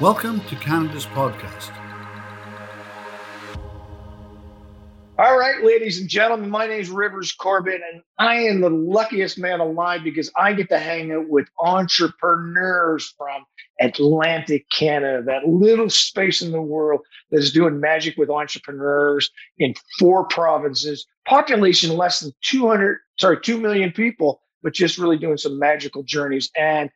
Welcome to Canada's podcast. All right, ladies and gentlemen, my name is Rivers Corbett, and I am the luckiest man alive because I get to hang out with entrepreneurs from Atlantic Canada, that little space in the world that is doing magic with entrepreneurs in four provinces, population less than 200, sorry, 2 million people, but just really doing some magical journeys. And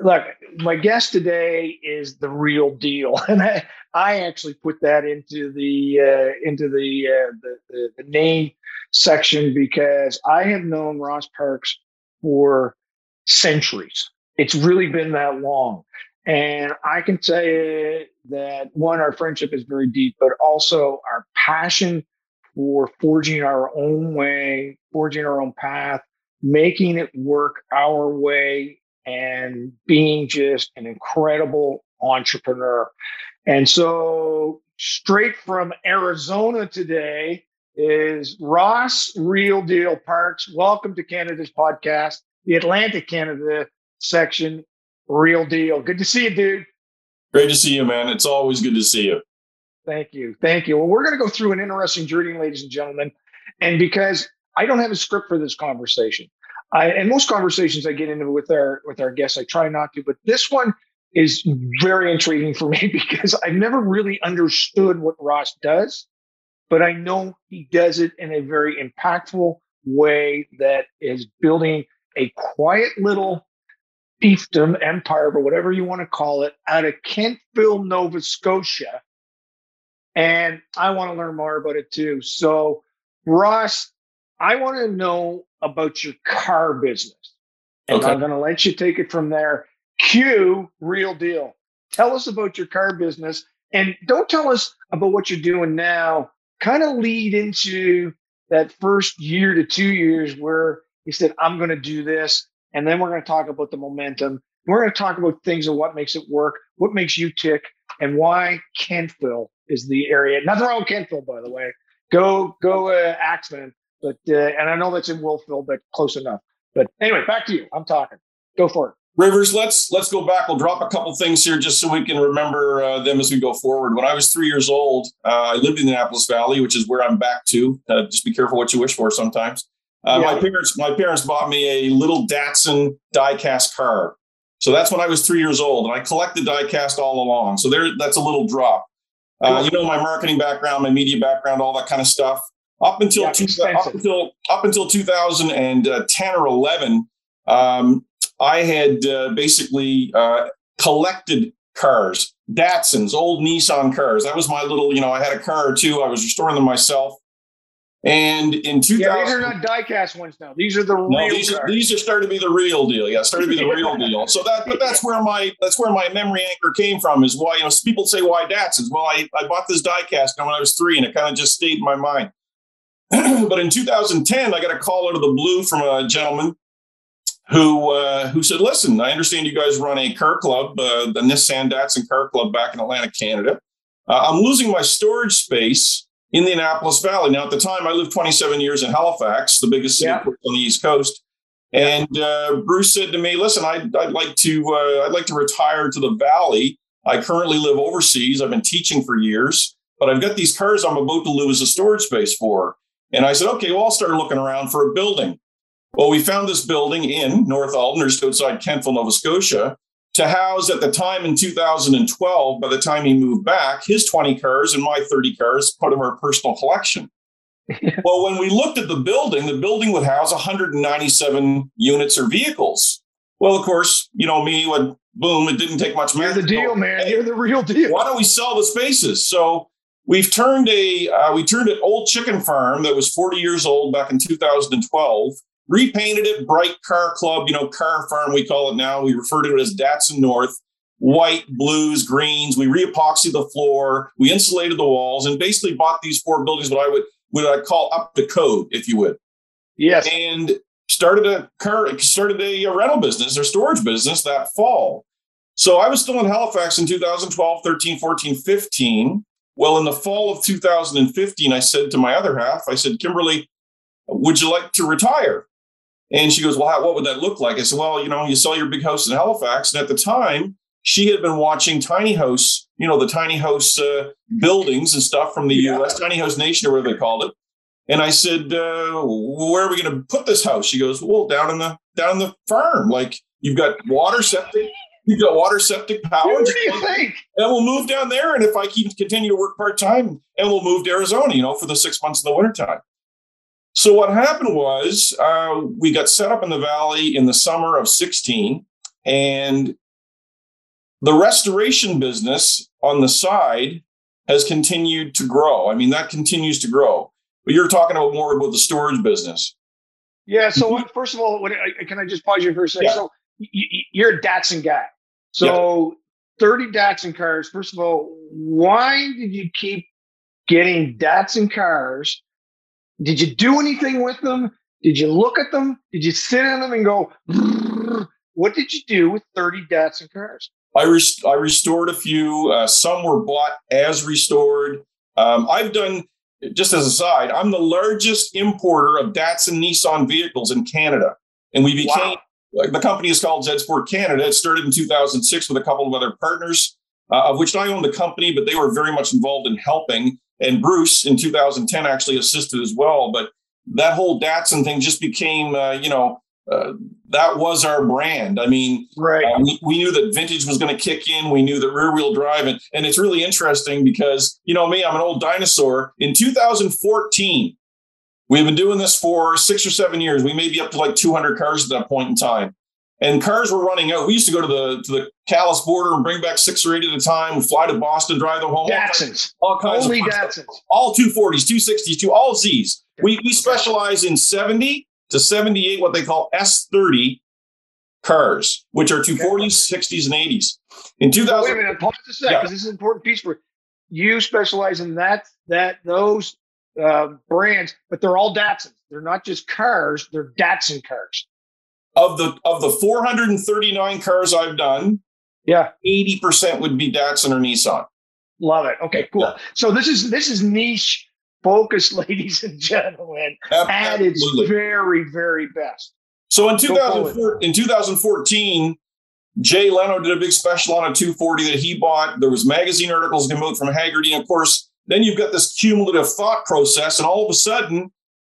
look, my guest today is the real deal, and I, I actually put that into the uh, into the, uh, the, the the name section because I have known Ross Parks for centuries. It's really been that long, and I can you that one, our friendship is very deep, but also our passion for forging our own way, forging our own path, making it work our way and being just an incredible entrepreneur. And so, straight from Arizona today is Ross Real Deal Parks. Welcome to Canada's podcast, the Atlantic Canada section. Real deal. Good to see you, dude. Great to see you, man. It's always good to see you. Thank you. Thank you. Well, we're going to go through an interesting journey, ladies and gentlemen. And because I don't have a script for this conversation, I, and most conversations I get into with our with our guests, I try not to, but this one is very intriguing for me because I've never really understood what Ross does, but I know he does it in a very impactful way that is building a quiet little fiefdom empire, or whatever you want to call it, out of Kentville, Nova Scotia. And I want to learn more about it too. So, Ross, I want to know about your car business. And okay. I'm going to let you take it from there. Q, real deal. Tell us about your car business and don't tell us about what you're doing now. Kind of lead into that first year to two years where you said, I'm going to do this. And then we're going to talk about the momentum. We're going to talk about things of what makes it work, what makes you tick, and why Kentville is the area. Nothing wrong with Kentville, by the way. Go, go, uh, Axemen. But uh, and I know that's in Wolfville, but close enough. But anyway, back to you. I'm talking. Go for it. Rivers, let's let's go back. We'll drop a couple things here just so we can remember uh, them as we go forward. When I was three years old, uh, I lived in the Annapolis Valley, which is where I'm back to. Uh, just be careful what you wish for sometimes. Uh, yeah. My parents my parents bought me a little Datsun diecast car. So that's when I was three years old, and I collected diecast all along. So there, that's a little drop. Uh, you know my marketing background, my media background, all that kind of stuff. Up until yeah, two, up until up until 2010 or 11, um, I had uh, basically uh, collected cars, Datsuns, old Nissan cars. That was my little, you know, I had a car or two. I was restoring them myself. And in 2000, yeah, these are not diecast ones now. These are the no, real these are, these are starting to be the real deal. Yeah, starting to be the real deal. So that, but that's where my that's where my memory anchor came from. Is why you know people say why Datsuns. Well, I, I bought this diecast when I was three, and it kind of just stayed in my mind. but in 2010, I got a call out of the blue from a gentleman who uh, who said, "Listen, I understand you guys run a car club, uh, the Nissan Datsun Car Club back in Atlantic Canada. Uh, I'm losing my storage space in the Annapolis Valley. Now, at the time, I lived 27 years in Halifax, the biggest city yeah. on the East Coast." And uh, Bruce said to me, "Listen, I'd, I'd like to uh, I'd like to retire to the Valley. I currently live overseas. I've been teaching for years, but I've got these cars I'm about to lose a storage space for." And I said, okay, well, I'll start looking around for a building. Well, we found this building in North Alton, just outside Kentville, Nova Scotia, to house at the time in 2012, by the time he moved back, his 20 cars and my 30 cars, part of our personal collection. well, when we looked at the building, the building would house 197 units or vehicles. Well, of course, you know me, when boom, it didn't take much You're the deal, man. You're the real deal. Why don't we sell the spaces? So We've turned a uh, we turned an old chicken farm that was 40 years old back in 2012, repainted it bright car club, you know, car farm we call it now. We refer to it as Datsun North. White, blues, greens. We re-epoxied the floor. We insulated the walls, and basically bought these four buildings. What I would what I call up to code, if you would. Yes. And started a car started a, a rental business or storage business that fall. So I was still in Halifax in 2012, 13, 14, 15. Well, in the fall of 2015, I said to my other half, I said, Kimberly, would you like to retire? And she goes, Well, how, what would that look like? I said, Well, you know, you sell your big house in Halifax. And at the time, she had been watching tiny house, you know, the tiny house uh, buildings and stuff from the yeah. U.S. tiny house nation or whatever they called it. And I said, uh, "Where are we going to put this house?" She goes, "Well, down in the down in the farm. Like you've got water septic, you've got water septic power. What do you think? And we'll move down there. And if I keep continue to work part time, and we'll move to Arizona, you know, for the six months in the wintertime. So what happened was uh, we got set up in the valley in the summer of 16, and the restoration business on the side has continued to grow. I mean, that continues to grow. But you're talking about more about the storage business. Yeah. So first of all, what, can I just pause you for a second? Yeah. So you're a Datsun guy. So yeah. 30 Datsun cars. First of all, why did you keep getting Datsun cars did you do anything with them? Did you look at them? Did you sit in them and go, what did you do with 30 Datsun cars? I, rest- I restored a few. Uh, some were bought as restored. Um, I've done, just as a side, I'm the largest importer of Datsun Nissan vehicles in Canada. And we became, wow. The company is called Z Sport Canada. It started in 2006 with a couple of other partners, uh, of which I owned the company, but they were very much involved in helping and Bruce in 2010 actually assisted as well. But that whole Datsun thing just became, uh, you know, uh, that was our brand. I mean, right. Uh, we, we, knew that vintage was going to kick in. We knew that rear wheel drive, and, and it's really interesting because you know me, I'm an old dinosaur. In 2014, we've been doing this for six or seven years. We may be up to like 200 cars at that point in time and cars were running out. We used to go to the to the Calais border and bring back six or eight at a time. We'd fly to Boston, drive them home. Datsuns. All kinds Only of Datsuns. All 240s, 260s, two, all Zs. We, we specialize in 70 to 78, what they call S30 cars, which are 240s, 60s, and 80s. In 2000, wait a minute, pause a second, because yeah. this is an important piece for you. Specialize in that that those uh, brands, but they're all Datsuns. They're not just cars; they're Datsun cars of the of the 439 cars I've done, yeah, 80% would be Datsun or Nissan. Love it. Okay, cool. Yeah. So this is this is niche focused, ladies and gentlemen, Absolutely. at its very, very best. So in 2004, in 2014, Jay Leno did a big special on a 240 that he bought. There was magazine articles came out from Hagerty, And of course, then you've got this cumulative thought process, and all of a sudden,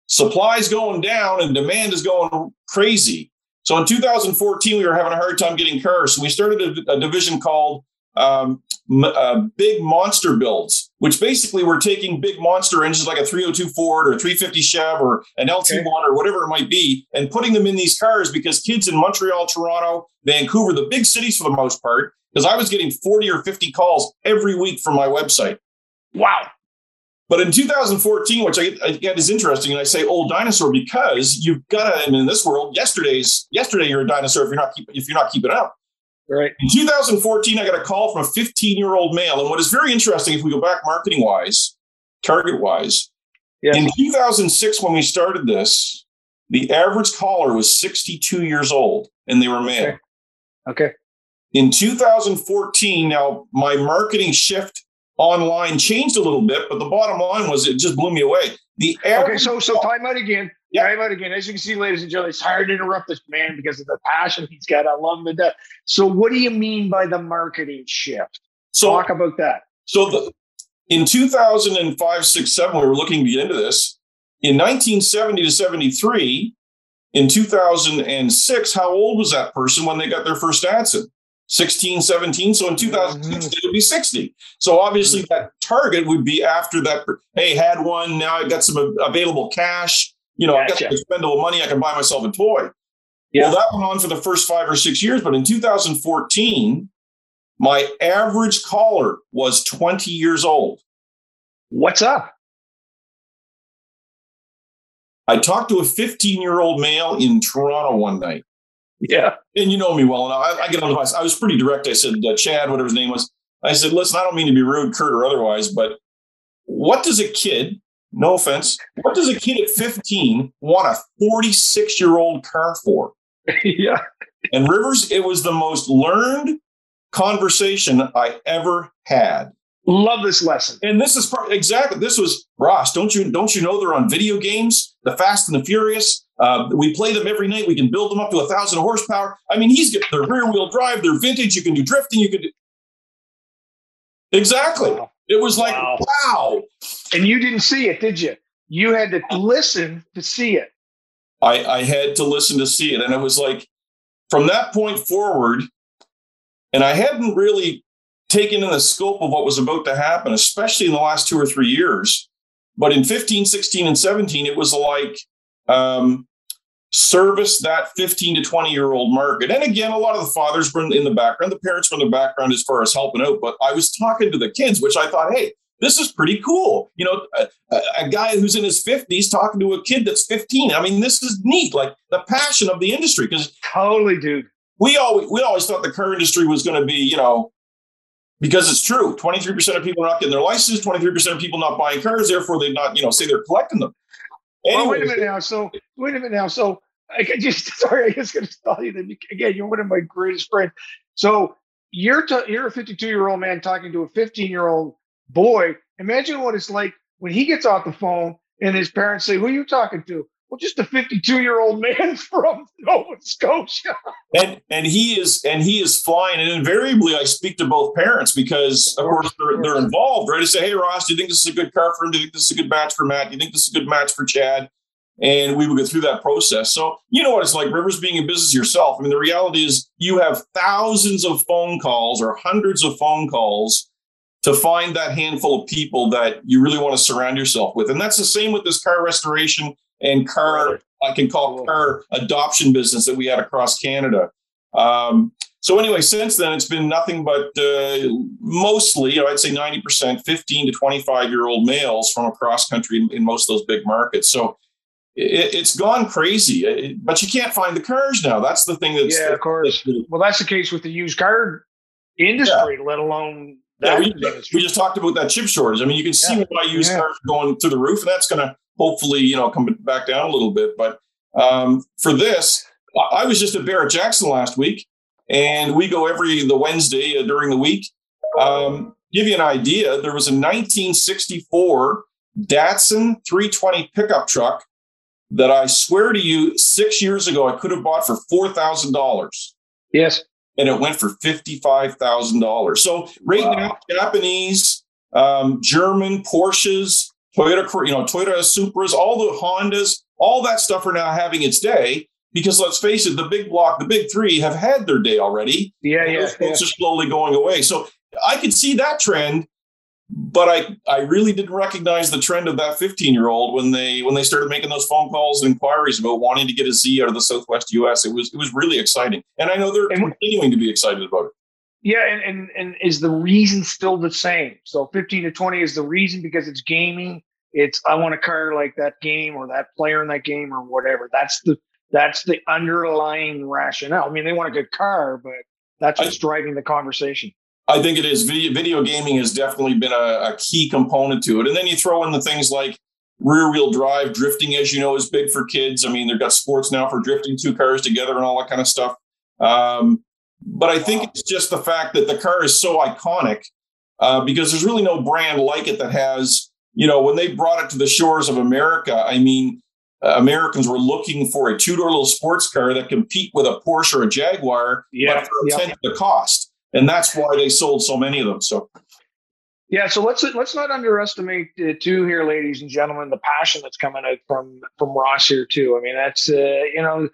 supply's going down and demand is going crazy. So in 2014, we were having a hard time getting cars. So we started a, a division called um, uh, Big Monster Builds, which basically we're taking big monster engines like a 302 Ford or 350 Chev or an LT1 okay. or whatever it might be, and putting them in these cars because kids in Montreal, Toronto, Vancouver, the big cities for the most part, because I was getting 40 or 50 calls every week from my website. Wow. But in 2014, which I, I get is interesting, and I say old dinosaur because you've got to. I mean, in this world, yesterday's yesterday you're a dinosaur if you're not keep, if you're not keeping up. Right. In 2014, I got a call from a 15 year old male, and what is very interesting, if we go back marketing wise, target wise, yes. in 2006 when we started this, the average caller was 62 years old, and they were male. Okay. okay. In 2014, now my marketing shift online changed a little bit, but the bottom line was it just blew me away. The okay, so so time out again. Yeah. Time out again. As you can see, ladies and gentlemen, it's hard to interrupt this man because of the passion he's got. I love him to death. So, what do you mean by the marketing shift? So, Talk about that. So, the, in 2005, 6, 7, we were looking to get into this. In 1970 to 73, in 2006, how old was that person when they got their first Datsun? 16, 17. So in 2060, mm-hmm. it would be 60. So obviously mm-hmm. that target would be after that. Hey, had one. Now I got some available cash. You know, gotcha. I got some expendable money. I can buy myself a toy. Yeah. Well, that went on for the first five or six years. But in 2014, my average caller was 20 years old. What's up? I talked to a 15 year old male in Toronto one night. Yeah. And you know me well enough. I, I get on the bus. I was pretty direct. I said, uh, Chad, whatever his name was. I said, listen, I don't mean to be rude, curt, or otherwise, but what does a kid, no offense, what does a kid at 15 want a 46 year old car for? yeah. And Rivers, it was the most learned conversation I ever had. Love this lesson. And this is part, exactly this was Ross. Don't you don't you know they're on video games, the Fast and the Furious? Uh, we play them every night. We can build them up to a thousand horsepower. I mean, he's got their rear wheel drive. They're vintage. You can do drifting. You can do exactly. Wow. It was like wow. wow. And you didn't see it, did you? You had to listen to see it. I, I had to listen to see it, and it was like from that point forward, and I hadn't really taken in the scope of what was about to happen, especially in the last two or three years. But in 15, 16, and 17, it was like um, service that 15 to 20 year old market. And again, a lot of the fathers were in the background, the parents were in the background as far as helping out. But I was talking to the kids, which I thought, hey, this is pretty cool. You know, a, a, guy who's in his 50s talking to a kid that's 15. I mean, this is neat, like the passion of the industry. Because totally, dude. We always we always thought the car industry was going to be, you know, because it's true. 23% of people are not getting their license, 23% of people not buying cars, therefore they not, you know, say they're collecting them. Anyways, well, wait a minute now. So wait a minute now. So I just sorry, I was going to tell you that again. You're one of my greatest friends. So you're t- you're a 52 year old man talking to a 15 year old boy. Imagine what it's like when he gets off the phone and his parents say, "Who are you talking to?" Well, just a 52 year old man from Nova Scotia. and and he is and he is flying. And invariably, I speak to both parents because, of course, they're, they're involved. Right? to say, hey, Ross, do you think this is a good car for him? Do you think this is a good match for Matt? Do you think this is a good match for Chad? And we would go through that process. So you know what it's like, Rivers, being in business yourself. I mean, the reality is you have thousands of phone calls or hundreds of phone calls to find that handful of people that you really want to surround yourself with. And that's the same with this car restoration and car, I can call car adoption business that we had across Canada. Um, so anyway, since then it's been nothing but uh, mostly, you know, I'd say ninety percent, fifteen to twenty-five year old males from across country in, in most of those big markets. So it, has gone crazy, it, but you can't find the cars now. That's the thing. That's yeah, the, of course. The, well, that's the case with the used car industry, yeah. let alone. Yeah, we, we, just talked about that chip shortage. I mean, you can see yeah. why used yeah. cars are going through the roof, and that's going to hopefully, you know, come back down a little bit. But um, for this, I was just at Barrett Jackson last week, and we go every the Wednesday uh, during the week. Um, give you an idea, there was a 1964 Datsun 320 pickup truck that I swear to you, six years ago I could have bought for four thousand dollars. Yes, and it went for fifty-five thousand dollars. So right wow. now, Japanese, um, German Porsches, Toyota, you know, Toyota Supras, all the Hondas, all that stuff are now having its day because let's face it, the big block, the big three have had their day already. Yeah, yeah. Those yeah. are slowly going away. So I could see that trend, but I I really didn't recognize the trend of that 15 year old when they when they started making those phone calls and inquiries about wanting to get a Z out of the Southwest US. It was it was really exciting, and I know they're and, continuing to be excited about it. Yeah, and, and and is the reason still the same? So 15 to 20 is the reason because it's gaming. It's I want a car like that game or that player in that game or whatever. That's the that's the underlying rationale. I mean, they want a good car, but that's what's driving the conversation. I think it is. Video, video gaming has definitely been a, a key component to it. And then you throw in the things like rear wheel drive, drifting, as you know, is big for kids. I mean, they've got sports now for drifting two cars together and all that kind of stuff. Um, but I think it's just the fact that the car is so iconic uh, because there's really no brand like it that has, you know, when they brought it to the shores of America, I mean, uh, Americans were looking for a two door little sports car that compete with a Porsche or a Jaguar, yeah, but for a tenth of the cost. And that's why they sold so many of them. So yeah, so let's let's not underestimate uh, too here, ladies and gentlemen, the passion that's coming out from from Ross here too. I mean, that's uh, you know,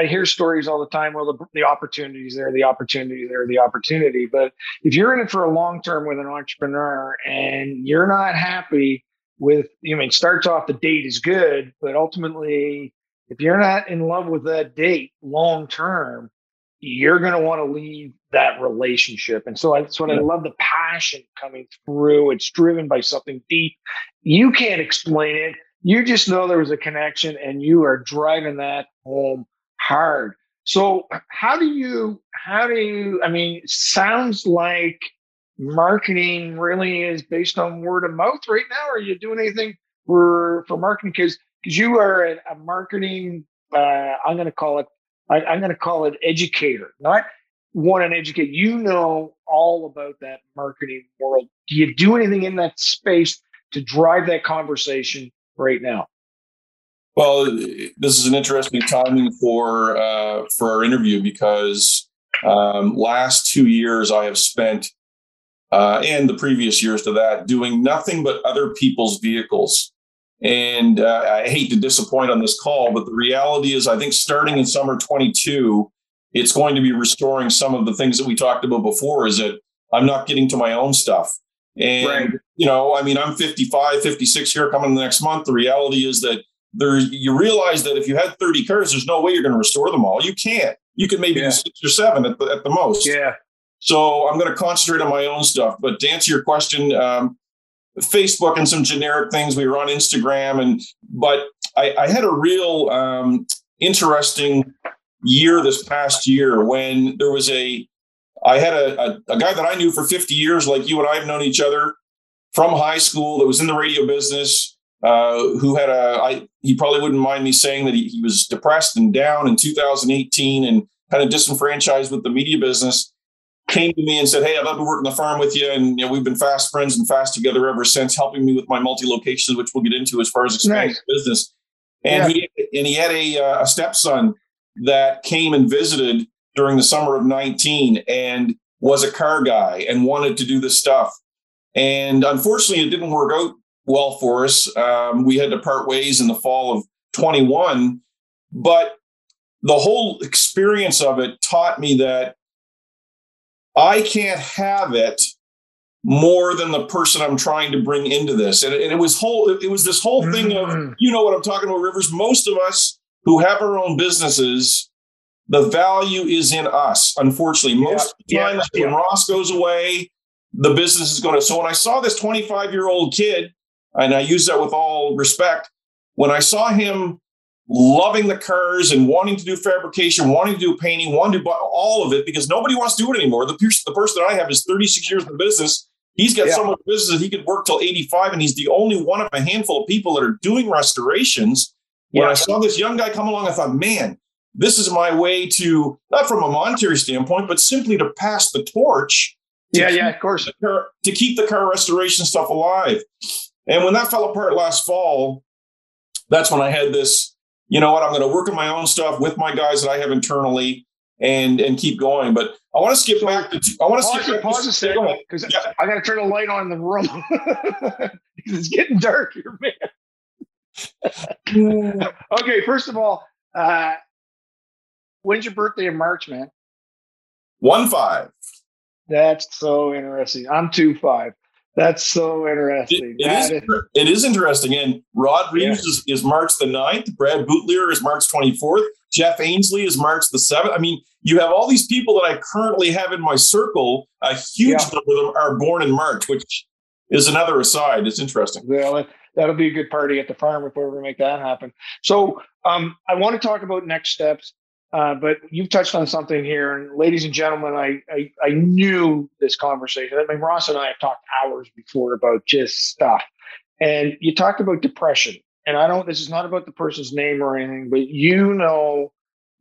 I hear stories all the time. Well, the, the opportunities there, the opportunity there, the opportunity. But if you're in it for a long term with an entrepreneur and you're not happy with, you I mean, starts off the date is good, but ultimately, if you're not in love with that date long term, you're going to want to leave that relationship. And so that's what yeah. I love the passion coming through. It's driven by something deep. You can't explain it. You just know there was a connection and you are driving that home hard. So how do you, how do you, I mean, sounds like marketing really is based on word of mouth right now. Are you doing anything for, for marketing? Cause, cause you are a, a marketing, uh, I'm going to call it, I, I'm going to call it educator, not want to educate. You know all about that marketing world. Do you do anything in that space to drive that conversation right now? Well, this is an interesting timing for uh, for our interview because um, last two years I have spent, uh, and the previous years to that, doing nothing but other people's vehicles. And uh, I hate to disappoint on this call, but the reality is, I think starting in summer 22, it's going to be restoring some of the things that we talked about before. Is that I'm not getting to my own stuff. And, right. you know, I mean, I'm 55, 56 here coming the next month. The reality is that there, you realize that if you had 30 cars, there's no way you're going to restore them all. You can't. You can maybe yeah. do six or seven at the, at the most. Yeah. So I'm going to concentrate on my own stuff. But to answer your question, um, Facebook and some generic things. We were on Instagram, and but I, I had a real um, interesting year this past year when there was a I had a, a, a, guy that I knew for 50 years, like you and I have known each other from high school that was in the radio business, uh, who had a, I, he probably wouldn't mind me saying that he, he was depressed and down in 2018 and kind of disenfranchised with the media business came to me and said, Hey, I'd love to work on the farm with you. And you know, we've been fast friends and fast together ever since, helping me with my multi locations, which we'll get into as far as expanding nice. business. And yeah. he and he had a, uh, a stepson that came and visited during the summer of 19 and was a car guy and wanted to do this stuff. And unfortunately, it didn't work out well for us. Um, we had to part ways in the fall of 21. But the whole experience of it taught me that I can't have it more than the person I'm trying to bring into this. And, and it was whole, it was this whole thing of, mm. you know what I'm talking about, Rivers. Most of us who have our own businesses, the value is in us. Unfortunately, most yeah, of the time yeah, when yeah. Ross goes away, the business is going to. So when I saw this 25 year old kid, and I use that with all respect, when I saw him loving the cars and wanting to do fabrication, wanting to do painting, wanting to do all of it because nobody wants to do it anymore. The, the person that I have is 36 years in the business. He's got yeah. so much business that he could work till 85, and he's the only one of a handful of people that are doing restorations. When yeah. I saw this young guy come along, I thought, man, this is my way to, not from a monetary standpoint, but simply to pass the torch. Yeah, yeah, of course. Car, to keep the car restoration stuff alive. And when that fell apart last fall, that's when I had this you know what, I'm going to work on my own stuff with my guys that I have internally and and keep going. But I want to skip so, back to I want to skip back pause a second because yeah. I got to turn a light on in the room. it's getting dark here, man. okay, first of all, uh, when's your birthday in March, man? One five. That's so interesting. I'm two five. That's so interesting. it, it is, is, it is interesting. And Rod Reeves yeah. is, is March the 9th. Brad Bootleer is March 24th. Jeff Ainsley is March the 7th. I mean, you have all these people that I currently have in my circle. A huge yeah. number of them are born in March, which is another aside. It's interesting. Well, that'll be a good party at the farm if we ever make that happen. So um, I want to talk about next steps. Uh, but you've touched on something here, and ladies and gentlemen, I, I, I knew this conversation. I mean, Ross and I have talked hours before about just stuff, and you talked about depression. And I don't. This is not about the person's name or anything, but you know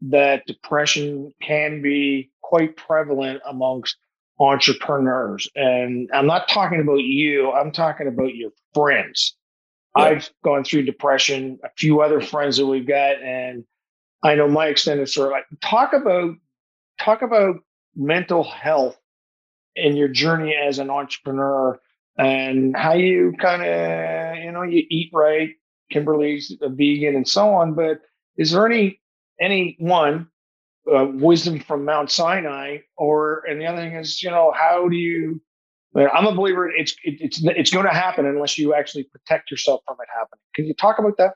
that depression can be quite prevalent amongst entrepreneurs. And I'm not talking about you. I'm talking about your friends. I've gone through depression. A few other friends that we've got, and I know my extended. Like, talk about talk about mental health in your journey as an entrepreneur and how you kind of you know you eat right. Kimberly's a vegan and so on. But is there any any one uh, wisdom from Mount Sinai, or and the other thing is you know how do you I'm a believer. It's it, it's it's going to happen unless you actually protect yourself from it happening. Can you talk about that?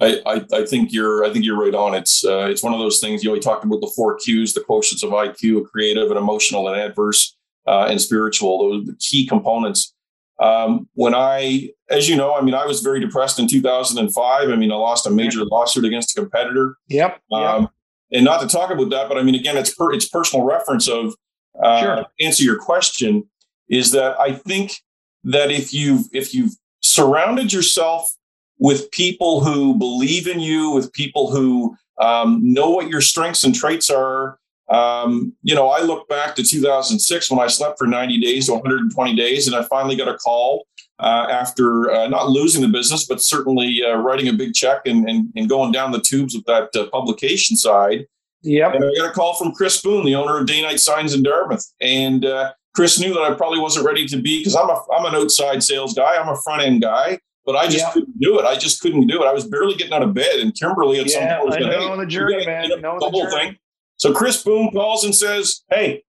I, I, I, think you're I think you're right on. It's uh, it's one of those things. You know, we talked about the four Qs, the quotients of IQ, creative and emotional and adverse uh, and spiritual. Those are the key components. Um, when I, as you know, I mean, I was very depressed in 2005. I mean, I lost a major lawsuit against a competitor. Yep. Um, yep. And not to talk about that, but I mean, again, it's per, it's personal reference of uh, sure. answer your question is that I think that if you've if you've surrounded yourself with people who believe in you, with people who um, know what your strengths and traits are, Um, you know, I look back to 2006 when I slept for 90 days to 120 days, and I finally got a call uh, after uh, not losing the business, but certainly uh, writing a big check and, and, and, going down the tubes with that uh, publication side. Yep. And I got a call from Chris Boone, the owner of Day Night Signs in Dartmouth. And uh, Chris knew that I probably wasn't ready to be because I'm, a, I'm an outside sales guy, I'm a front end guy. But I just yep. couldn't do it. I just couldn't do it. I was barely getting out of bed, and Kimberly at yeah, some point I know hey, the journey, man. Know the, the whole thing. So Chris Boone calls and says, "Hey,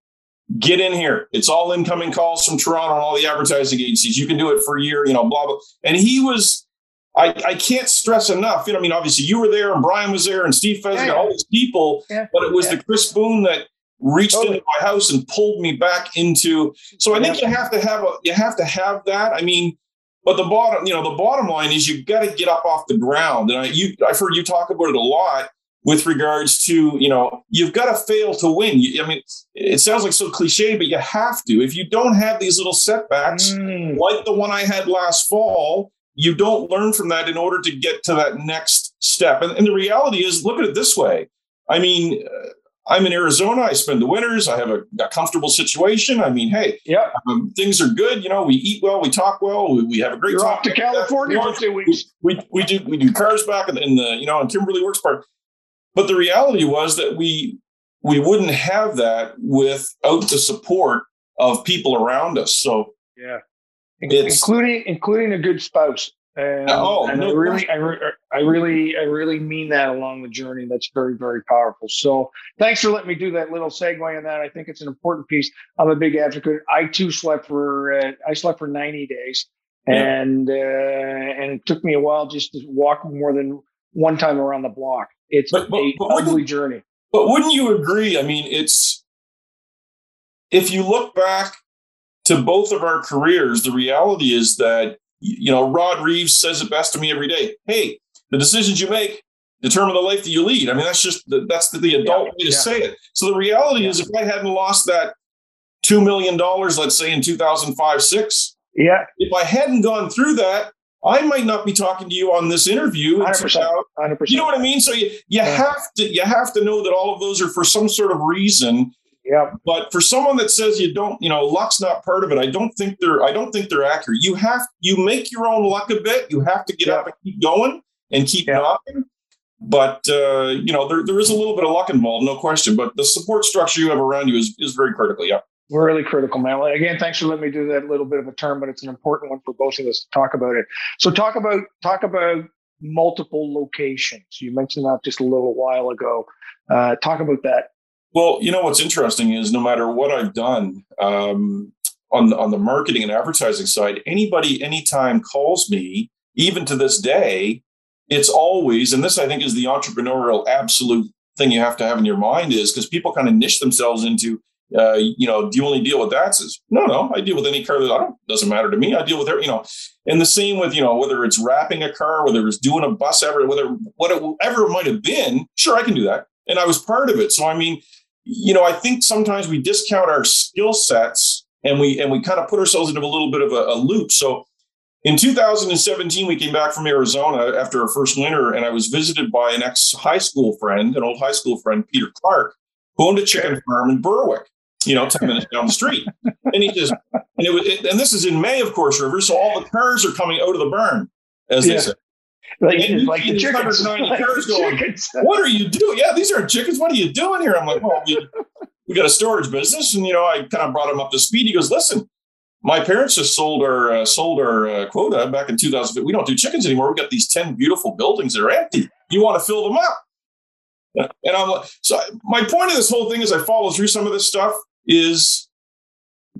get in here. It's all incoming calls from Toronto and all the advertising agencies. You can do it for a year, you know, blah, blah. And he was, I, I can't stress enough. You know, I mean, obviously you were there and Brian was there and Steve Fezzik, yeah. all these people, yeah. but it was yeah. the Chris Boone that reached totally. into my house and pulled me back into. So I think you have to have a, you have to have that. I mean, but the bottom, you know, the bottom line is you've got to get up off the ground. And I, you, I've heard you talk about it a lot with regards to you know you've got to fail to win you, i mean it sounds like so cliche but you have to if you don't have these little setbacks mm. like the one i had last fall you don't learn from that in order to get to that next step and, and the reality is look at it this way i mean uh, i'm in arizona i spend the winters i have a, a comfortable situation i mean hey yeah um, things are good you know we eat well we talk well we, we have a great You're time off to california for two weeks we, we, do we do cars back in the, in the you know in kimberly works park but the reality was that we we wouldn't have that without the support of people around us. So yeah, including including a good spouse. And, oh, and no I really, I, re- I really, I really mean that along the journey. That's very, very powerful. So, thanks for letting me do that little segue on that. I think it's an important piece. I'm a big advocate. I too slept for, uh, I slept for 90 days, yeah. and uh, and it took me a while just to walk more than one time around the block. It's but, but, a but ugly journey. But wouldn't you agree? I mean, it's if you look back to both of our careers, the reality is that you know Rod Reeves says it best to me every day. Hey, the decisions you make determine the life that you lead. I mean, that's just the, that's the, the adult yeah, way to yeah. say it. So the reality yeah. is, if I hadn't lost that two million dollars, let's say in two thousand five six, yeah, if I hadn't gone through that, I might not be talking to you on this interview. 100%, 100%. You know what I mean? So you, you have to you have to know that all of those are for some sort of reason. Yeah. But for someone that says you don't, you know, luck's not part of it, I don't think they're I don't think they're accurate. You have you make your own luck a bit. You have to get up and keep going and keep knocking. But uh, you know, there, there is a little bit of luck involved, no question. But the support structure you have around you is, is very critical. Yeah really critical, man. Again, thanks for letting me do that little bit of a term, but it's an important one for both of us to talk about it. So talk about talk about multiple locations. You mentioned that just a little while ago. Uh, talk about that. Well, you know what's interesting is no matter what I've done um, on on the marketing and advertising side, anybody anytime calls me, even to this day, it's always and this I think is the entrepreneurial absolute thing you have to have in your mind is because people kind of niche themselves into uh, you know, do you only deal with that? Says, no, no, I deal with any car that I don't, doesn't matter to me. I deal with every, you know, and the same with, you know, whether it's wrapping a car, whether it's doing a bus ever, whether whatever it might have been, sure, I can do that. And I was part of it. So, I mean, you know, I think sometimes we discount our skill sets and we, and we kind of put ourselves into a little bit of a, a loop. So in 2017, we came back from Arizona after our first winter and I was visited by an ex high school friend, an old high school friend, Peter Clark, who owned a chicken farm in Berwick you know, 10 minutes down the street. And he just, and it was, it, and this is in May, of course, River. So all the cars are coming out of the barn, as yeah. they say. Like, like the chickens. Like going, chickens. what are you doing? Yeah, these aren't chickens. What are you doing here? I'm like, well, we, we got a storage business. And, you know, I kind of brought him up to speed. He goes, listen, my parents just sold our uh, sold our uh, quota back in 2000. We don't do chickens anymore. We've got these 10 beautiful buildings that are empty. You want to fill them up? And I'm like, so my point of this whole thing is I follow through some of this stuff is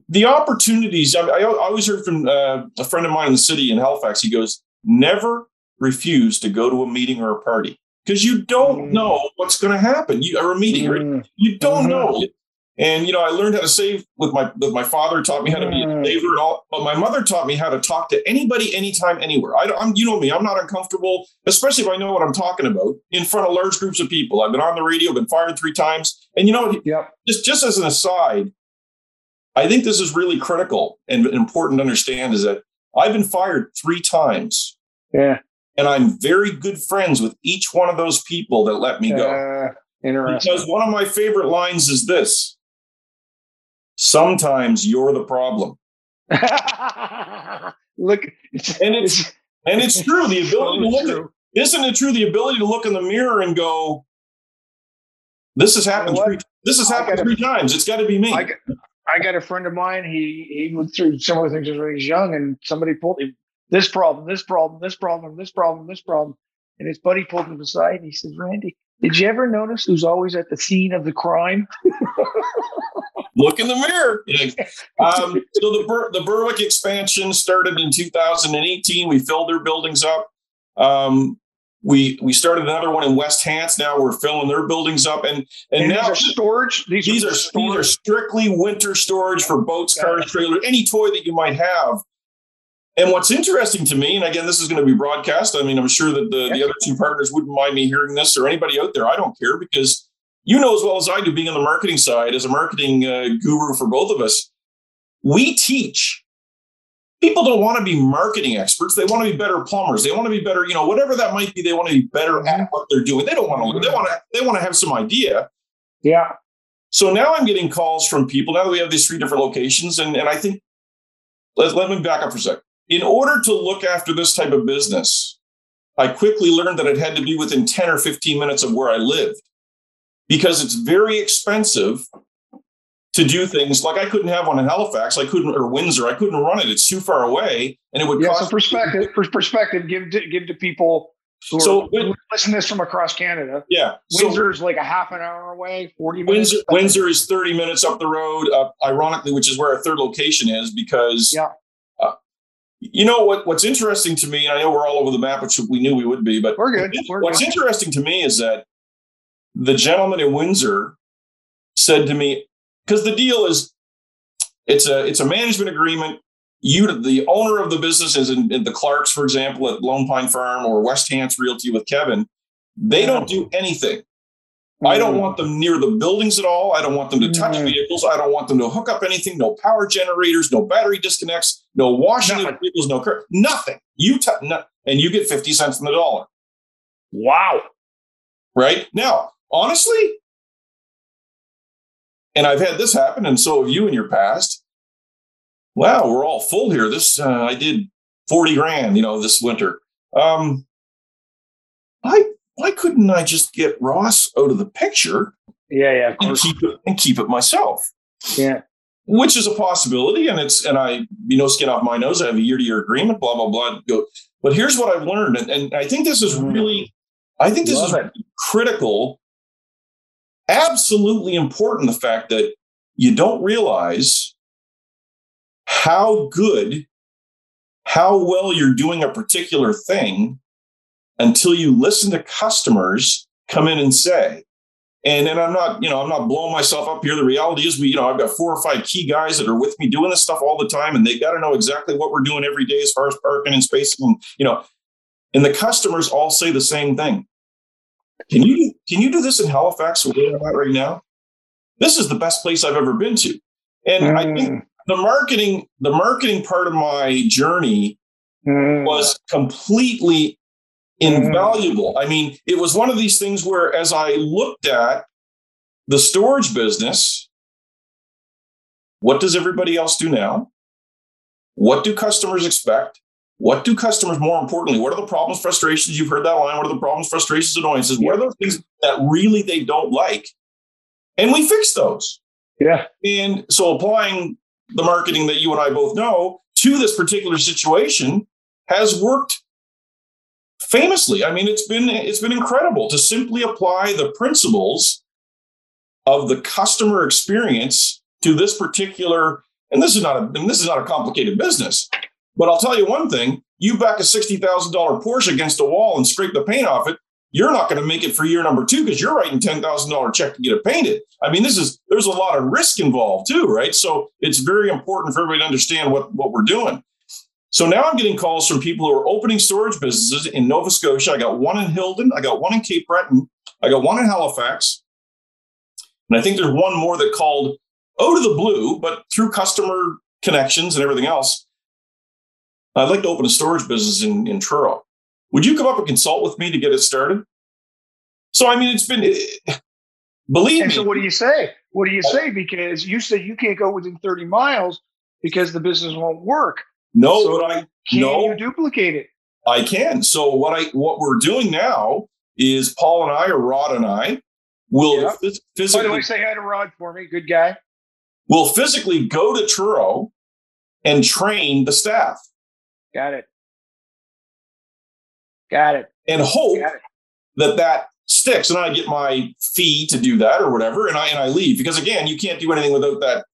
the opportunities. I, I always heard from uh, a friend of mine in the city in Halifax. He goes, never refuse to go to a meeting or a party because you don't mm. know what's going to happen. You are a meeting, mm. you don't mm-hmm. know. And you know, I learned how to save with my with my father taught me how to be a mm. saver and all, but my mother taught me how to talk to anybody, anytime, anywhere. I, am you know me, I'm not uncomfortable, especially if I know what I'm talking about in front of large groups of people. I've been on the radio, been fired three times, and you know, yep. just just as an aside, I think this is really critical and important to understand is that I've been fired three times. Yeah. And I'm very good friends with each one of those people that let me go. Uh, Interesting. Because one of my favorite lines is this Sometimes you're the problem. look, and it's and it's true. The ability to look at, isn't it true? The ability to look in the mirror and go, "This has happened. You know three, this has happened three times. It's got to be me." I got, I got a friend of mine. He he went through similar things when he was young, and somebody pulled him this problem, this problem, this problem, this problem, this problem, and his buddy pulled him aside. and He says, "Randy, did you ever notice who's always at the scene of the crime?" Look in the mirror. Um, so the the Berwick expansion started in 2018. We filled their buildings up. Um, we we started another one in West Hants. Now we're filling their buildings up, and and, and now these are storage. These, these are storage. these are strictly winter storage for boats, cars, trailers, any toy that you might have. And what's interesting to me, and again, this is going to be broadcast. I mean, I'm sure that the, the other two partners wouldn't mind me hearing this, or anybody out there. I don't care because you know as well as I do, being on the marketing side as a marketing uh, guru for both of us, we teach. People don't want to be marketing experts. They want to be better plumbers. They want to be better, you know, whatever that might be. They want to be better at mm-hmm. what they're doing. They don't want to. They want to. They want to have some idea. Yeah. So now I'm getting calls from people now that we have these three different locations, and and I think let, let me back up for a second. In order to look after this type of business, I quickly learned that it had to be within 10 or 15 minutes of where I lived because it's very expensive to do things like I couldn't have one in Halifax, I couldn't or Windsor, I couldn't run it. It's too far away, and it would. Yeah, cost so perspective, for perspective, give to, give to people who so are, listen to this from across Canada. Yeah, Windsor's so, like a half an hour away, forty minutes. Windsor, Windsor is thirty minutes up the road. Uh, ironically, which is where our third location is, because yeah. You know what? What's interesting to me, and I know we're all over the map, which we knew we would be, but we're good. We're what's good. interesting to me is that the gentleman in Windsor said to me, because the deal is it's a it's a management agreement. You the owner of the business is in, in the Clarks, for example, at Lone Pine Farm or West Hants Realty with Kevin. They don't do anything. I don't want them near the buildings at all. I don't want them to touch mm. vehicles. I don't want them to hook up anything. No power generators, no battery disconnects, no washing nothing. of vehicles, no cur- nothing. You t- no, and you get fifty cents on the dollar. Wow! Right now, honestly, and I've had this happen, and so have you in your past. Wow, we're all full here. This uh, I did forty grand, you know, this winter. Um, why why couldn't I just get Ross out of the picture? Yeah, yeah, and keep it and keep it myself. Yeah, which is a possibility, and it's and I you know skin off my nose. I have a year to year agreement. Blah blah blah. Go, but here's what I've learned, and, and I think this is mm. really, I think this Love is it. critical absolutely important the fact that you don't realize how good, how well you're doing a particular thing until you listen to customers come in and say, and and I'm not, you know, I'm not blowing myself up here. The reality is, we, you know, I've got four or five key guys that are with me doing this stuff all the time, and they got to know exactly what we're doing every day as far as parking and spacing, and you know, and the customers all say the same thing. Can you can you do this in Halifax where I'm at right now? This is the best place I've ever been to. And mm. I think mm. the marketing, the marketing part of my journey mm. was completely. Mm-hmm. invaluable. I mean, it was one of these things where as I looked at the storage business, what does everybody else do now? What do customers expect? What do customers, more importantly, what are the problems, frustrations? You've heard that line. What are the problems, frustrations, annoyances? What are those things that really they don't like? And we fix those. Yeah. And so applying the marketing that you and I both know to this particular situation has worked famously. I mean, it's been it's been incredible to simply apply the principles of the customer experience to this particular. And this is not a and this is not a complicated business. But I'll tell you one thing you back a $60,000 Porsche against a wall and scrape the paint off it, you're not going to make it for year number two because you're writing $10,000 check to get it painted. I mean, this is, there's a lot of risk involved too, right? So it's very important for everybody to understand what, what we're doing. So now I'm getting calls from people who are opening storage businesses in Nova Scotia. I got one in Hilton, I got one in Cape Breton, I got one in Halifax. And I think there's one more that called out of the blue, but through customer connections and everything else. I'd like to open a storage business in, in Truro. Would you come up and consult with me to get it started? So, I mean, it's been, Believe and me. so what do you say? What do you say? Because you said you can't go within 30 miles because the business won't work. No, so but I Can no, you duplicate it? I can. So what I what we're doing now is Paul and I, or Rod and I, will Yeah. phys- By the physically way, say hi to Rod for me. Good guy. will physically go to Truro and train the staff Got it. Got it. and hope it. that that sticks and I get my fee to do that or whatever and I and I leave because again you can't do anything without that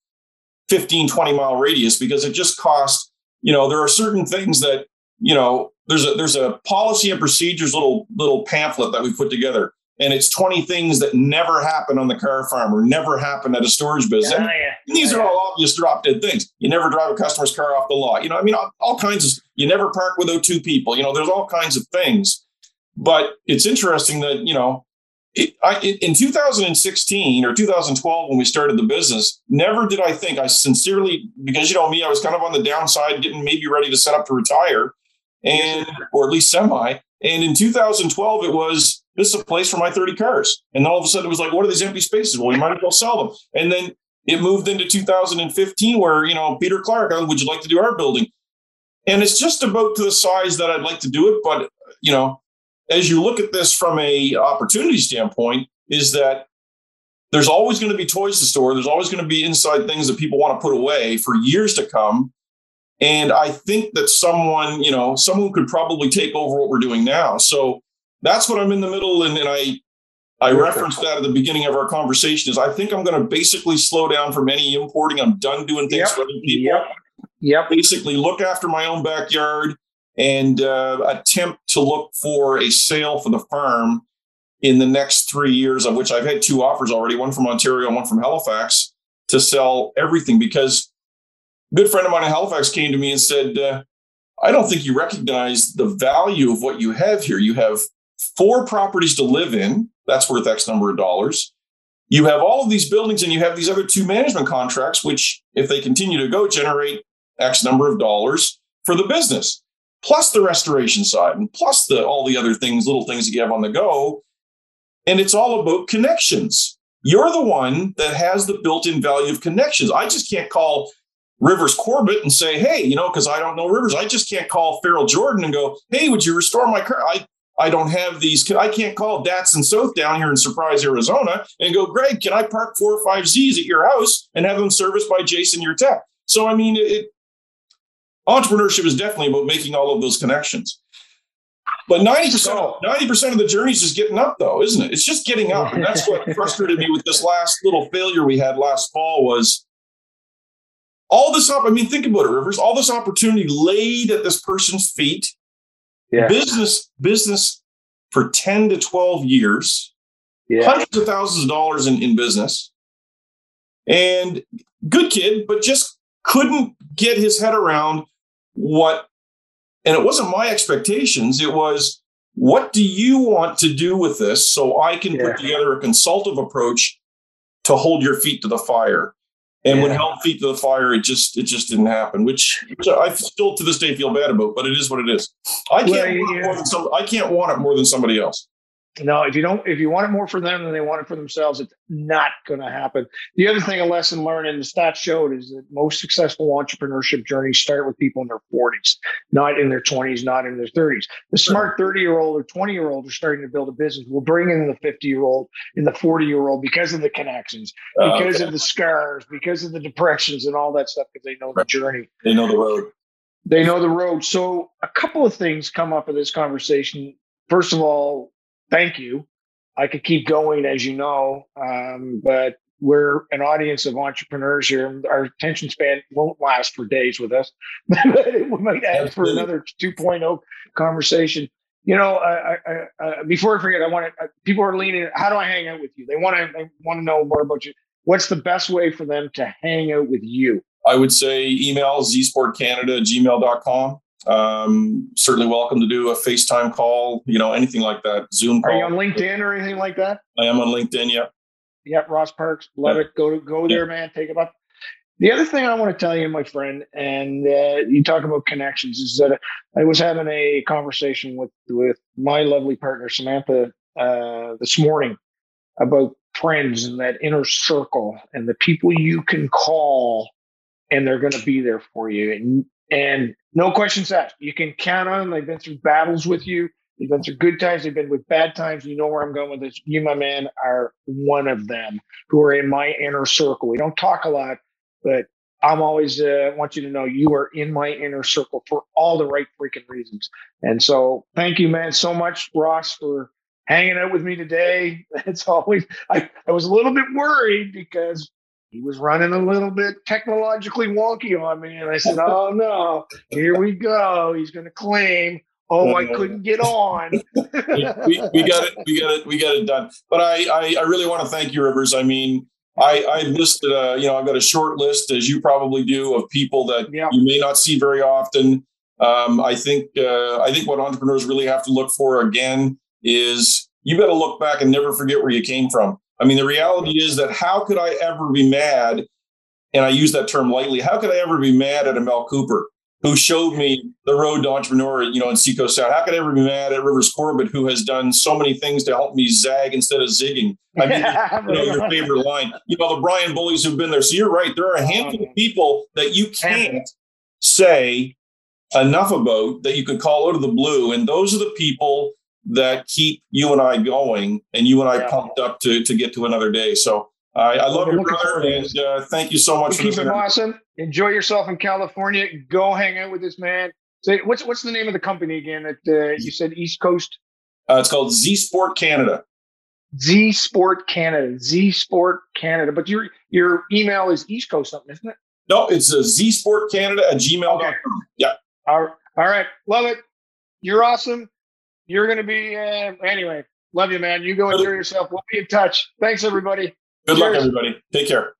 15 20 mile radius because it just costs you know there are certain things that you know there's a there's a policy and procedures little little pamphlet that we put together and it's 20 things that never happen on the car farm or never happen at a storage business Oh, yeah. these are all obvious drop dead things. You never drive a customer's car off the lot. You know, I mean, all, all kinds of, you never park without two people. You know, there's all kinds of things. But it's interesting that, you know, it, I, in 2016 or 2012, when we started the business, never did I think, I sincerely, because you know me, I was kind of on the downside, getting maybe ready to set up to retire, and or at least semi. And in 2012, it was this is a place for my 30 cars. And then all of a sudden, it was like, what are these empty spaces? Well, you might as well sell them. And then it moved into 2015 where you know peter clark oh, would you like to do our building and it's just about to the size that i'd like to do it but you know as you look at this from a opportunity standpoint is that there's always going to be toys to store there's always going to be inside things that people want to put away for years to come and i think that someone you know someone could probably take over what we're doing now so that's what i'm in the middle and, and i I referenced that at the beginning of our conversation. Is I think I'm going to basically slow down from any importing. I'm done doing things Yep. for other people. Yep. Yep. Basically, look after my own backyard and uh, attempt to look for a sale for the firm in the next three years, of which I've had two offers already one from Ontario and one from Halifax to sell everything. Because a good friend of mine in Halifax came to me and said, uh, I don't think you recognize the value of what you have here. You have four properties to live in. That's worth X number of dollars. You have all of these buildings and you have these other two management contracts, which, if they continue to go, generate X number of dollars for the business, plus the restoration side and plus the all the other things, little things that you have on the go. And it's all about connections. You're the one that has the built-in value of connections. I just can't call Rivers Corbett and say, hey, you know, because I don't know Rivers. I just can't call Farrell Jordan and go, hey, would you restore my car? I I don't have these. I can't call Datsun South down here in Surprise, Arizona, and go, Greg, can I park four or five Z's at your house and have them serviced by Jason, your tech? So, I mean, it, entrepreneurship is definitely about making all of those connections. But 90%, 90% of the journey is just getting up, though, isn't it? It's just getting up. And that's what frustrated me with this last little failure we had last fall was all this up. I mean, think about it, Rivers. All this opportunity laid at this person's feet Yeah. business business for 10 to 12 years Yeah. hundreds of thousands of dollars in, in business and good kid but just couldn't get his head around what and it wasn't my expectations it was what do you want to do with this so i can Yeah. put together a consultative approach to hold your feet to the fire and when Yeah. held feet to the fire it just it just didn't happen which, which i still to this day feel bad about but it is what it is i can't Well, want yeah. more than some, i can't want it more than somebody else No, if you don't, if you want it more for them than they want it for themselves, it's not going to happen. The other thing, a lesson learned, and the stats showed, is that most successful entrepreneurship journeys start with people in their 40s, not in their 20s, not in their 30s. The smart 30 year old or 20 year old are starting to build a business. We'll bring in the 50 year old, in the 40 year old because of the connections, Uh, because of the scars, because of the depressions and all that stuff, because they know the journey they know the road they know the road. So a couple of things come up in this conversation. First of all, thank you. I could keep going, as you know, um, but we're an audience of entrepreneurs here. Our attention span won't last for days with us. we might add for another 2.0 conversation. You know, I, I, I, before I forget, I want to. people are leaning. How do I hang out with you? They want to. They want to know more about you. What's the best way for them to hang out with you? I would say email zsportcanada gmail.com. Um, certainly welcome to do a FaceTime call, you know, anything like that. Zoom Are you on LinkedIn or anything like that? I am on LinkedIn. Yeah. Yeah, Ross Parks, love Yeah. it. Go to go there, man. Take it up. The other thing I want to tell you, my friend, and uh, you talk about connections, is that I was having a conversation with with my lovely partner Samantha uh, this morning about friends and that inner circle and the people you can call and they're going to be there for you. And, and no questions asked. You can count on them. They've been through battles with you. They've been through good times. They've been with bad times. You know where I'm going with this. You, my man, are one of them who are in my inner circle. We don't talk a lot, but I'm always uh, want you to know you are in my inner circle for all the right freaking reasons. And so, thank you, man, so much, Ross, for hanging out with me today. It's always I, I was a little bit worried because he was running a little bit technologically wonky on me, and I said, "Oh no, here we go. He's going to claim." Oh, I couldn't get on. we, we, got it. We got it. We got it done. But I, I, I really want to thank you, Rivers. I mean, I, I listed, a, you know, I've got a short list, as you probably do, of people that yeah. you may not see very often. Um, I think, uh, I think what entrepreneurs really have to look for again is you got to look back and never forget where you came from. I mean, the reality is that how could I ever be mad? And I use that term lightly. How could I ever be mad at a Mel Cooper who showed me the road to entrepreneur, you know, in Seacoast Sound? How could I ever be mad at Rivers Corbett, who has done so many things to help me zag instead of zigging? I mean, you know, your favorite line, you know, the Brian Bullies who've been there. So you're right. There are a oh, handful of people that you can't say enough about that you could call out of the blue. And those are the people that keep you and I going and you and I yeah. pumped up to to get to another day. So I, I love your brother, and uh, thank you so much for keep it awesome. Enjoy yourself in California. Go hang out with this man. Say, what's what's the name of the company again? That uh, you said East Coast. Uh, it's called Z Sport Canada. Z Sport Canada. Z Sport Canada. But your your email is East Coast something, isn't it? No, it's uh, Z Sport Canada at gmail.com. Okay. Yeah. All. All right. Love it. You're awesome. You're going to be, uh, anyway, love you, man. You go enjoy yourself. We'll be in touch. Thanks, everybody. Good Cheers. luck, everybody. Take care.